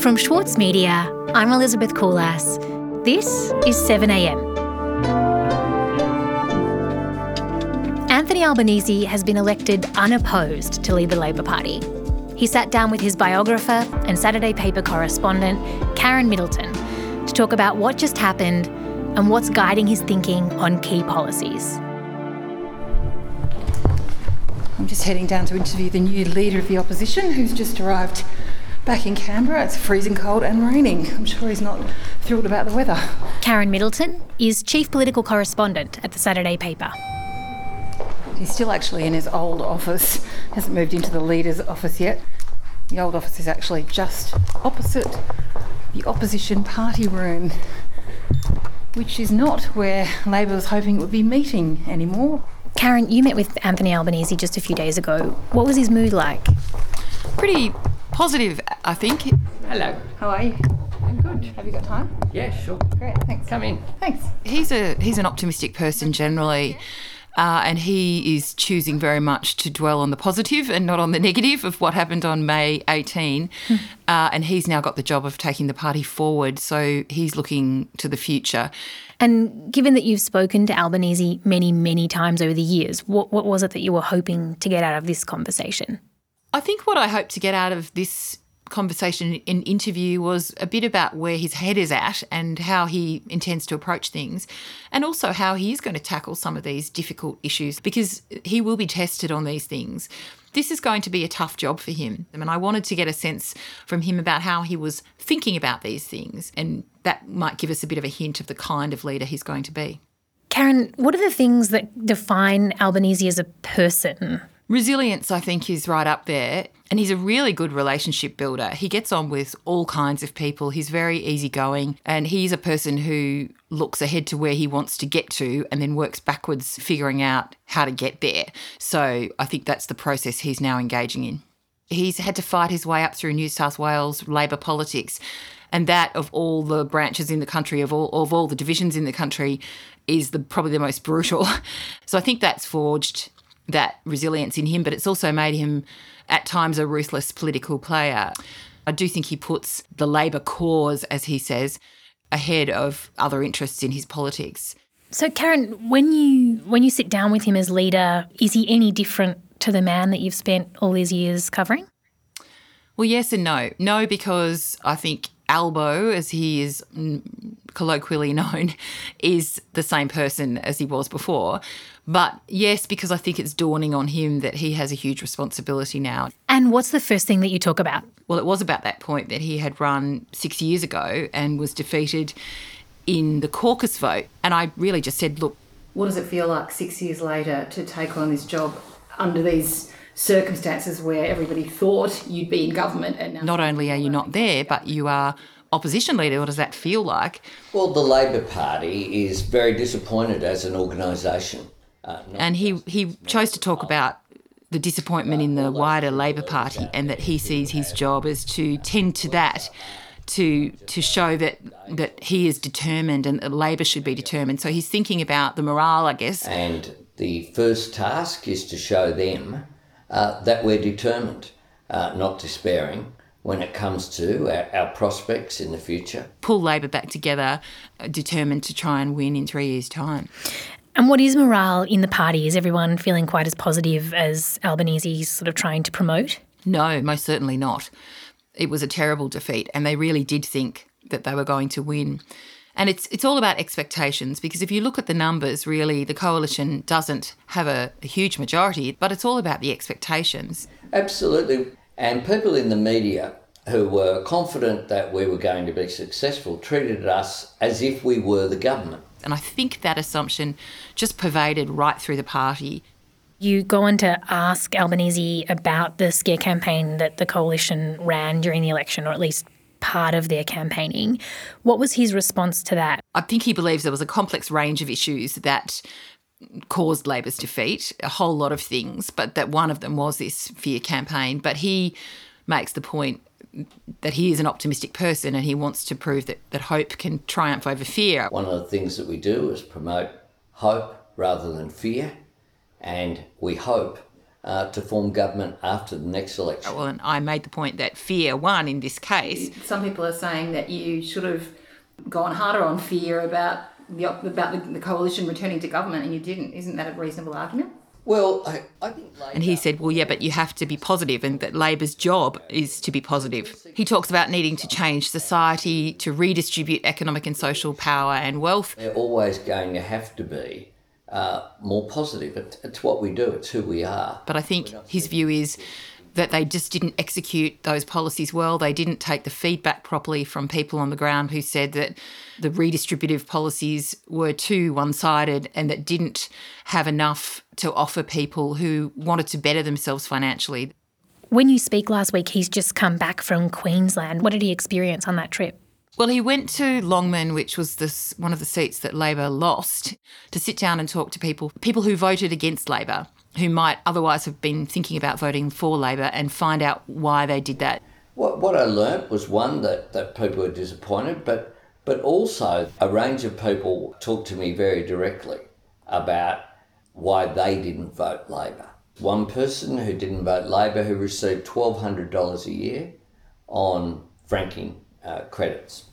From Schwartz Media, I'm Elizabeth Koolass. This is 7am. Anthony Albanese has been elected unopposed to lead the Labor Party. He sat down with his biographer and Saturday paper correspondent, Karen Middleton, to talk about what just happened and what's guiding his thinking on key policies. I'm just heading down to interview the new leader of the opposition who's just arrived back in Canberra. It's freezing cold and raining. I'm sure he's not thrilled about the weather. Karen Middleton is chief political correspondent at the Saturday paper. He's still actually in his old office, hasn't moved into the leader's office yet. The old office is actually just opposite the opposition party room, which is not where Labor was hoping it would be meeting anymore. Karen, you met with Anthony Albanese just a few days ago. What was his mood like? Pretty positive, I think. Hello. How are you? I'm good. Have you got time? Yeah, sure. Great, thanks. Come in. Thanks. He's a he's an optimistic person generally. Uh, and he is choosing very much to dwell on the positive and not on the negative of what happened on May 18. uh, and he's now got the job of taking the party forward. So he's looking to the future. And given that you've spoken to Albanese many, many times over the years, what, what was it that you were hoping to get out of this conversation? I think what I hope to get out of this conversation and interview was a bit about where his head is at and how he intends to approach things, and also how he is going to tackle some of these difficult issues because he will be tested on these things. This is going to be a tough job for him. I mean, I wanted to get a sense from him about how he was thinking about these things, and that might give us a bit of a hint of the kind of leader he's going to be. Karen, what are the things that define Albanese as a person? Resilience, I think, is right up there. And he's a really good relationship builder. He gets on with all kinds of people. He's very easygoing. And he's a person who looks ahead to where he wants to get to and then works backwards, figuring out how to get there. So I think that's the process he's now engaging in. He's had to fight his way up through New South Wales Labor politics. And that, of all the branches in the country, of all, of all the divisions in the country, is the, probably the most brutal. So I think that's forged that resilience in him, but it's also made him at times a ruthless political player. I do think he puts the Labor cause, as he says, ahead of other interests in his politics. So, Karen, when you when you sit down with him as leader, is he any different to the man that you've spent all these years covering? Well, yes and no. No, because I think Albo, as he is colloquially known, is the same person as he was before. But yes, because I think it's dawning on him that he has a huge responsibility now. And what's the first thing that you talk about? Well, it was about that point that he had run six years ago and was defeated in the caucus vote. And I really just said, look, what does it feel like six years later to take on this job under these circumstances where everybody thought you'd be in government and now not only are you not there, but you are opposition leader. What does that feel like? Well, the Labor Party is very disappointed as an organisation. Uh, and he, he chose to talk about the disappointment in the wider Labor Party and that he sees his job as to tend to that. To, to show that that he is determined and that Labor should be determined. So he's thinking about the morale, I guess. And the first task is to show them uh, that we're determined, uh, not despairing, when it comes to our, our, prospects in the future. Pull Labor back together, uh, determined to try and win in three years' time. And what is morale in the party? Is everyone feeling quite as positive as Albanese is sort of trying to promote? No, most certainly not. It was a terrible defeat, and they really did think that they were going to win. And it's it's all about expectations because if you look at the numbers, really the coalition doesn't have a, a huge majority, but it's all about the expectations. Absolutely. And people in the media who were confident that we were going to be successful treated us as if we were the government. And I think that assumption just pervaded right through the party. You go on to ask Albanese about the scare campaign that the coalition ran during the election, or at least part of their campaigning. What was his response to that? I think he believes there was a complex range of issues that caused Labor's defeat, a whole lot of things, but that one of them was this fear campaign. But he makes the point that he is an optimistic person and he wants to prove that, that hope can triumph over fear. One of the things that we do is promote hope rather than fear, and we hope uh, to form government after the next election. Well, and I made the point that fear won in this case. Some people are saying that you should have gone harder on fear about the about the, the coalition returning to government, and you didn't. Isn't that a reasonable argument? Well, I, I think. And he said, well, yeah, but you have to be positive, and that Labor's job is to be positive. He talks about needing to change society, to redistribute economic and social power and wealth. They're always going to have to be uh, more positive. It, it's what we do, it's who we are. But I think his view is that they just didn't execute those policies well. They didn't take the feedback properly from people on the ground who said that the redistributive policies were too one sided and that didn't have enough to offer people who wanted to better themselves financially. When you speak last week, he's just come back from Queensland. What did he experience on that trip? Well, he went to Longman, which was this, one of the seats that Labor lost, to sit down and talk to people, people who voted against Labor who might otherwise have been thinking about voting for Labor and find out why they did that. What, what I learnt was one, that, that people were disappointed, but, but also a range of people talked to me very directly about why they didn't vote Labor. One person who didn't vote Labor who received $1,200 a year on franking uh, credits.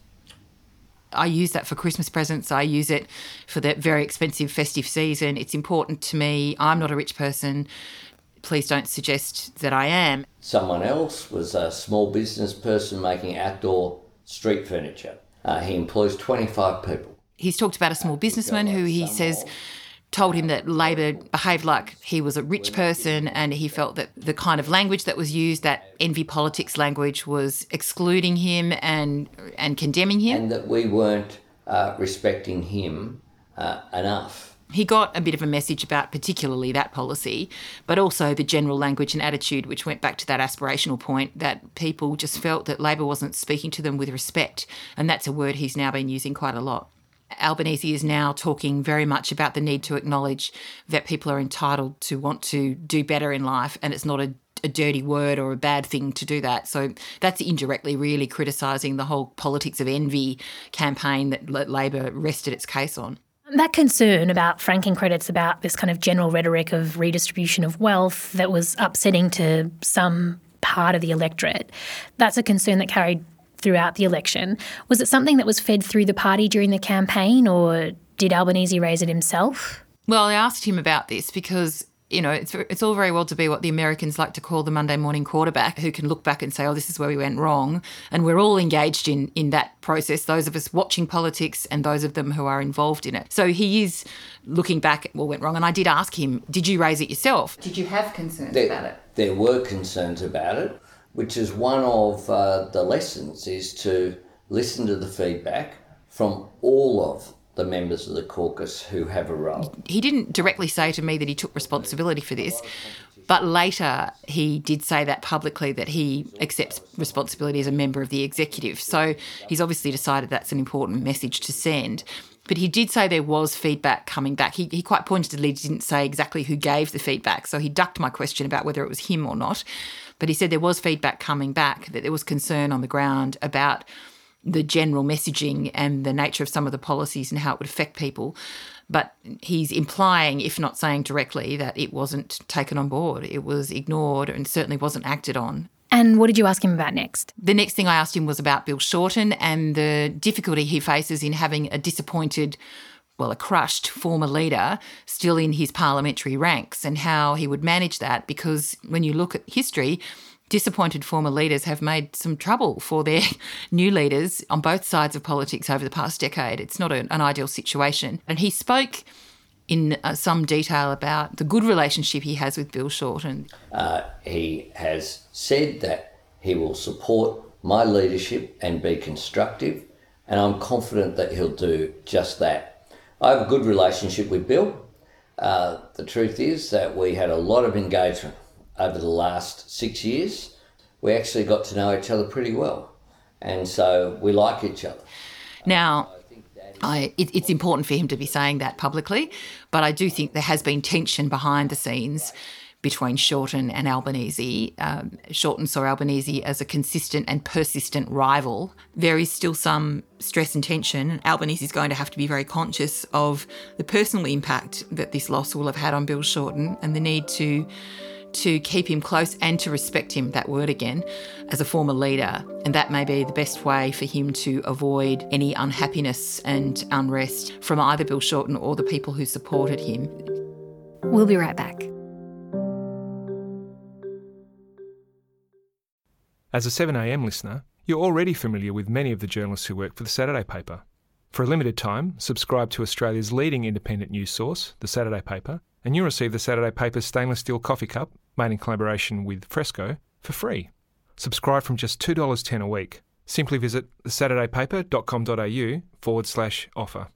I use that for Christmas presents. I use it for that very expensive festive season. It's important to me. I'm not a rich person. Please don't suggest that I am. Someone else was a small business person making outdoor street furniture. Uh, he employs 25 people. He's talked about a small businessman who he says told him that Labor behaved like he was a rich person and he felt that the kind of language that was used, that envy politics language, was excluding him and, and condemning him. And that we weren't uh, respecting him uh, enough. He got a bit of a message about particularly that policy, but also the general language and attitude, which went back to that aspirational point that people just felt that Labor wasn't speaking to them with respect. And that's a word he's now been using quite a lot. Albanese is now talking very much about the need to acknowledge that people are entitled to want to do better in life and it's not a, a dirty word or a bad thing to do that. So that's indirectly really criticising the whole politics of envy campaign that Labor rested its case on. That concern about franking credits, about this kind of general rhetoric of redistribution of wealth that was upsetting to some part of the electorate, that's a concern that carried throughout the election. Was it something that was fed through the party during the campaign, or did Albanese raise it himself? Well, I asked him about this because you know, it's, it's all very well to be what the Americans like to call the Monday morning quarterback who can look back and say, oh, this is where we went wrong. And we're all engaged in, in that process, those of us watching politics and those of them who are involved in it. So he is looking back at what went wrong. And I did ask him, did you raise it yourself? Did you have concerns there, about it? There were concerns about it which is one of uh, the lessons is to listen to the feedback from all of the members of the caucus who have a role. He didn't directly say to me that he took responsibility for this, but later he did say that publicly that he accepts responsibility as a member of the executive. So he's obviously decided that's an important message to send. But he did say there was feedback coming back. He, he quite pointedly didn't say exactly who gave the feedback. So he ducked my question about whether it was him or not. But he said there was feedback coming back, that there was concern on the ground about the general messaging and the nature of some of the policies and how it would affect people. But he's implying, if not saying directly, that it wasn't taken on board. It was ignored and certainly wasn't acted on. And what did you ask him about next? The next thing I asked him was about Bill Shorten and the difficulty he faces in having a disappointed well, a crushed former leader still in his parliamentary ranks and how he would manage that. Because when you look at history, disappointed former leaders have made some trouble for their new leaders on both sides of politics over the past decade. It's not an, ideal situation. And he spoke in uh, some detail about the good relationship he has with Bill Shorten. Uh, he has said that he will support my leadership and be constructive, and I'm confident that he'll do just that. I have a good relationship with Bill. Uh, the truth is that we had a lot of engagement over the last six years. We actually got to know each other pretty well, and so we like each other. Now, I, it, it's important for him to be saying that publicly, but I do think there has been tension behind the scenes between Shorten and Albanese. Um, Shorten saw Albanese as a consistent and persistent rival. There is still some stress and tension. Albanese is going to have to be very conscious of the personal impact that this loss will have had on Bill Shorten and the need to to keep him close and to respect him, that word again, as a former leader. And that may be the best way for him to avoid any unhappiness and unrest from either Bill Shorten or the people who supported him. We'll be right back. As a 7am listener, you're already familiar with many of the journalists who work for the Saturday paper. For a limited time, subscribe to Australia's leading independent news source, the Saturday paper, and you'll receive the Saturday paper's stainless steel coffee cup, made in collaboration with Fresco, for free. Subscribe from just $2.10 a week. Simply visit thesaturdaypaper.com.au forward slash offer.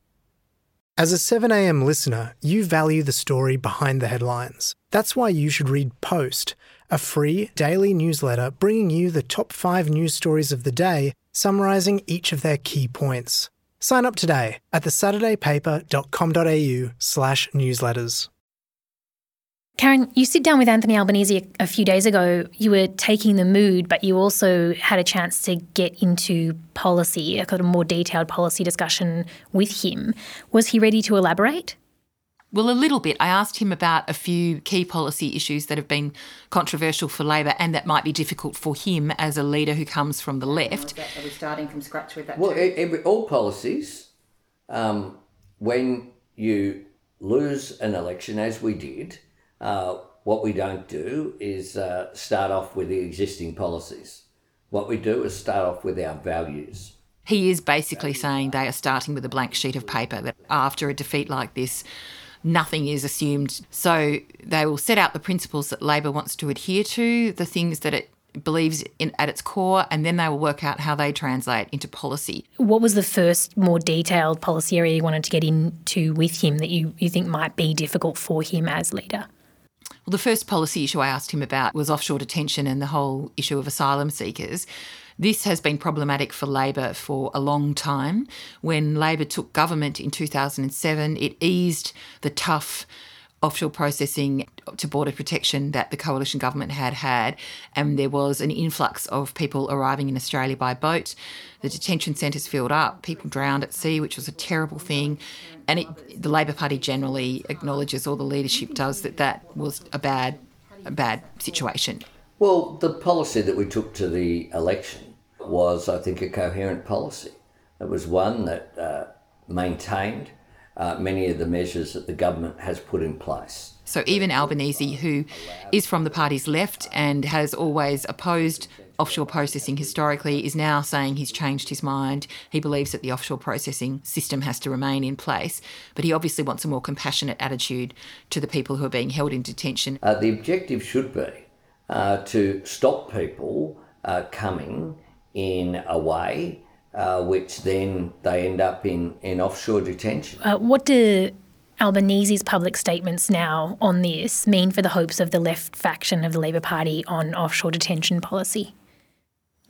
As a 7am listener, you value the story behind the headlines. That's why you should read Post, a free daily newsletter bringing you the top five news stories of the day, summarising each of their key points. Sign up today at thesaturdaypaper.com.au slash newsletters. Karen, you sit down with Anthony Albanese a, a few days ago. You were taking the mood, but you also had a chance to get into policy, a kind of more detailed policy discussion with him. Was he ready to elaborate? Well, a little bit. I asked him about a few key policy issues that have been controversial for Labor and that might be difficult for him as a leader who comes from the left. Are we starting from scratch with that? Well, every, all policies, um, when you lose an election, as we did, uh, what we don't do is uh, start off with the existing policies. What we do is start off with our values. He is basically saying they are starting with a blank sheet of paper, that after a defeat like this, nothing is assumed. So they will set out the principles that Labor wants to adhere to, the things that it believes in at its core, and then they will work out how they translate into policy. What was the first more detailed policy area you wanted to get into with him that you, you think might be difficult for him as leader? Well, the first policy issue I asked him about was offshore detention and the whole issue of asylum seekers. This has been problematic for Labor for a long time. When Labor took government in 2007, it eased the tough offshore processing to border protection that the coalition government had had, and there was an influx of people arriving in Australia by boat. The detention centres filled up, people drowned at sea, which was a terrible thing. And it, the Labor Party generally acknowledges, or the leadership does, that that was a bad, a bad situation. Well, the policy that we took to the election was, I think, a coherent policy. It was one that uh, maintained uh, many of the measures that the government has put in place. So even Albanese, who is from the party's left and has always opposed offshore processing historically, is now saying he's changed his mind. He believes that the offshore processing system has to remain in place, but he obviously wants a more compassionate attitude to the people who are being held in detention. Uh, the objective should be uh, to stop people uh, coming in a way uh, which then they end up in, in offshore detention. Uh, what do Albanese's public statements now on this mean for the hopes of the left faction of the Labor Party on offshore detention policy?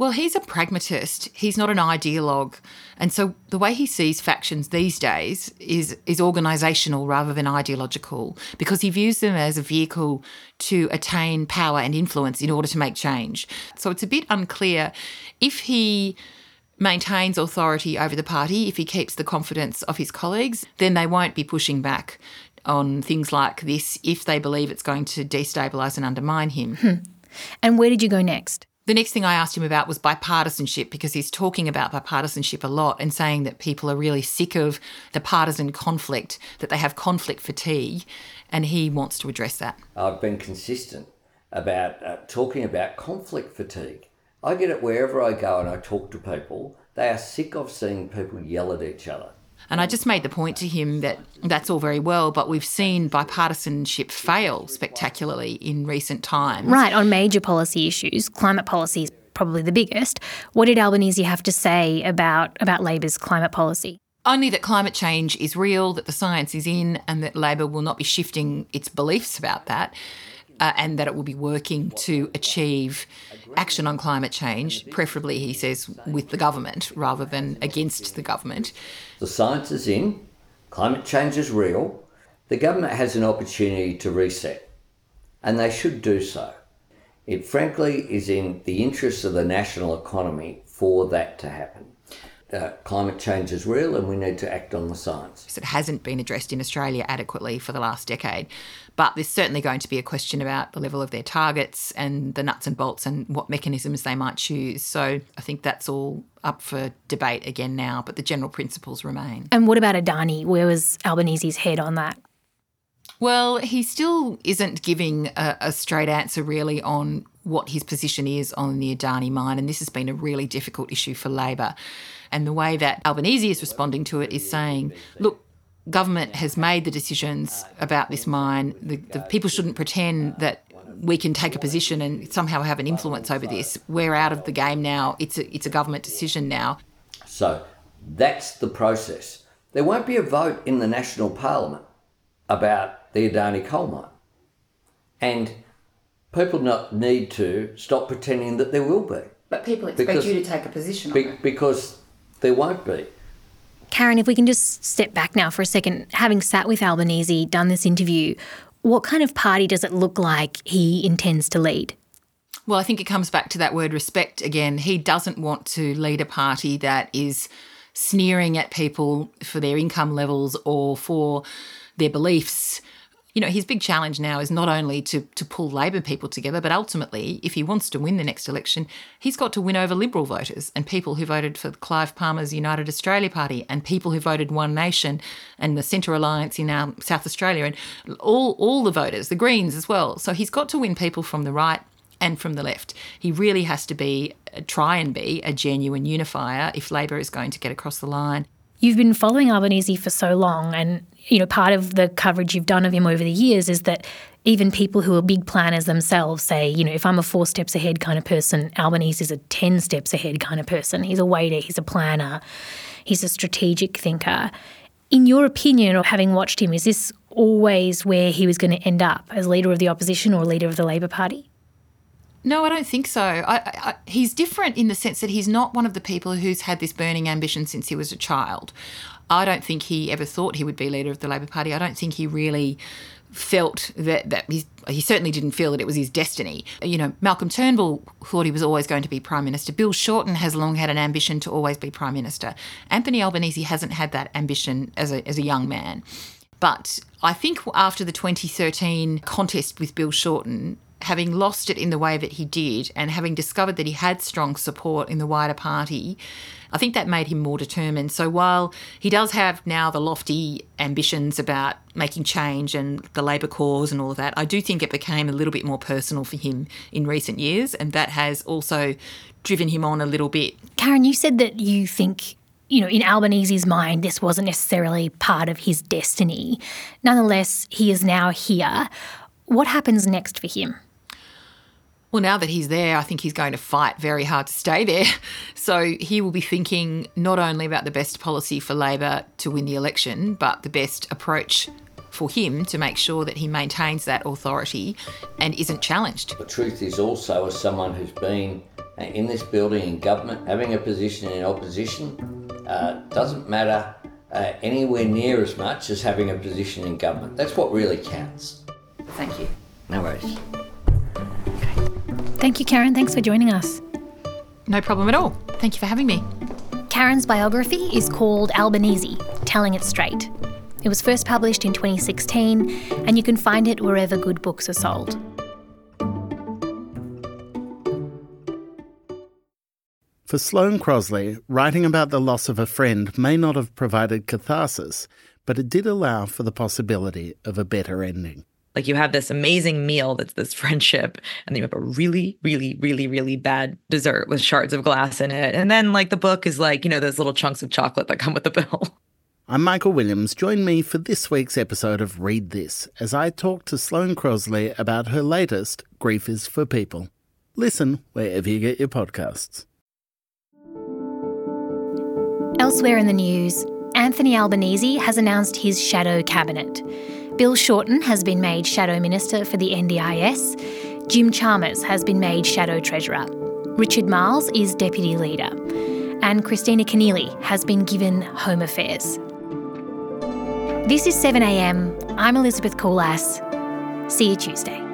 Well, he's a pragmatist. He's not an ideologue. And so the way he sees factions these days is is organisational rather than ideological because he views them as a vehicle to attain power and influence in order to make change. So it's a bit unclear if he maintains authority over the party, if he keeps the confidence of his colleagues, then they won't be pushing back on things like this if they believe it's going to destabilise and undermine him. And where did you go next? The next thing I asked him about was bipartisanship because he's talking about bipartisanship a lot and saying that people are really sick of the partisan conflict, that they have conflict fatigue, and he wants to address that. I've been consistent about uh, talking about conflict fatigue. I get it wherever I go and I talk to people. They are sick of seeing people yell at each other. And I just made the point to him that that's all very well, but we've seen bipartisanship fail spectacularly in recent times. Right, on major policy issues, climate policy is probably the biggest. What did Albanese have to say about, about Labor's climate policy? Only that climate change is real, that the science is in, and that Labor will not be shifting its beliefs about that. Uh, and that it will be working to achieve action on climate change, preferably, he says, with the government rather than against the government. The science is in, climate change is real. The government has an opportunity to reset, and they should do so. It frankly is in the interests of the national economy for that to happen. Uh, climate change is real and we need to act on the science. It hasn't been addressed in Australia adequately for the last decade. But there's certainly going to be a question about the level of their targets and the nuts and bolts and what mechanisms they might choose. So I think that's all up for debate again now, but the general principles remain. And what about Adani? Where was Albanese's head on that? Well, he still isn't giving a, a, straight answer really on what his position is on the Adani mine, and this has been a really difficult issue for Labor. And the way that Albanese is responding to it is saying, look, government has made the decisions about this mine. The, the people shouldn't pretend that we can take a position and somehow have an influence over this. We're out of the game now. It's a, it's a government decision now. So that's the process. There won't be a vote in the National Parliament about the Adani coal mine. And people not need to stop pretending that there will be. But people expect because, you to take a position be, Because there won't be. Karen, if we can just step back now for a second, having sat with Albanese, done this interview, what kind of party does it look like he intends to lead? Well, I think it comes back to that word respect again. He doesn't want to lead a party that is sneering at people for their income levels or for their beliefs you know, his big challenge now is not only to, to pull Labor people together, but ultimately, if he wants to win the next election, he's got to win over Liberal voters and people who voted for Clive Palmer's United Australia Party and people who voted One Nation and the Centre Alliance in our South Australia and all, all the voters, the Greens as well. So he's got to win people from the right and from the left. He really has to be, uh, try and be, a genuine unifier if Labor is going to get across the line. You've been following Albanese for so long, and you know part of the coverage you've done of him over the years is that even people who are big planners themselves say, you know, if I'm a four steps ahead kind of person, Albanese is a ten steps ahead kind of person. He's a waiter, he's a planner, he's a strategic thinker. In your opinion, or having watched him, is this always where he was going to end up as leader of the opposition or leader of the Labor Party? No, I don't think so. I, I, he's different in the sense that he's not one of the people who's had this burning ambition since he was a child. I don't think he ever thought he would be leader of the Labor Party. I don't think he really felt that that he certainly didn't feel that it was his destiny. You know, Malcolm Turnbull thought he was always going to be prime minister. Bill Shorten has long had an ambition to always be prime minister. Anthony Albanese hasn't had that ambition as a as a young man. But I think after the 2013 contest with Bill Shorten, having lost it in the way that he did and having discovered that he had strong support in the wider party, I think that made him more determined. So while he does have now the lofty ambitions about making change and the Labor cause and all of that, I do think it became a little bit more personal for him in recent years, and that has also driven him on a little bit. Karen, you said that you think you know, in Albanese's mind, this wasn't necessarily part of his destiny. Nonetheless, he is now here. What happens next for him? Well, now that he's there, I think he's going to fight very hard to stay there. So he will be thinking not only about the best policy for Labor to win the election, but the best approach for him to make sure that he maintains that authority and isn't challenged. The truth is also, as someone who's been in this building in government, having a position in opposition uh, doesn't matter uh, anywhere near as much as having a position in government. That's what really counts. Thank you. No worries. Thank you, Karen. Thanks for joining us. No problem at all. Thank you for having me. Karen's biography is called Albanese Telling It Straight. It was first published in 2016, and you can find it wherever good books are sold. For Sloane Crosley, writing about the loss of a friend may not have provided catharsis, but it did allow for the possibility of a better ending. Like you have this amazing meal that's this friendship, and then you have a really, really, really, really bad dessert with shards of glass in it. And then like the book is like, you know, those little chunks of chocolate that come with the bill. I'm Michael Williams. Join me for this week's episode of Read This as I talk to Sloane Crosley about her latest, Grief is for People. Listen wherever you get your podcasts. Elsewhere in the news, Anthony Albanese has announced his shadow cabinet. Bill Shorten has been made Shadow Minister for the NDIS. Jim Chalmers has been made Shadow Treasurer. Richard Marles is Deputy Leader. And Kristina Keneally has been given Home Affairs. This is 7am. I'm Elizabeth Koolass. See you Tuesday.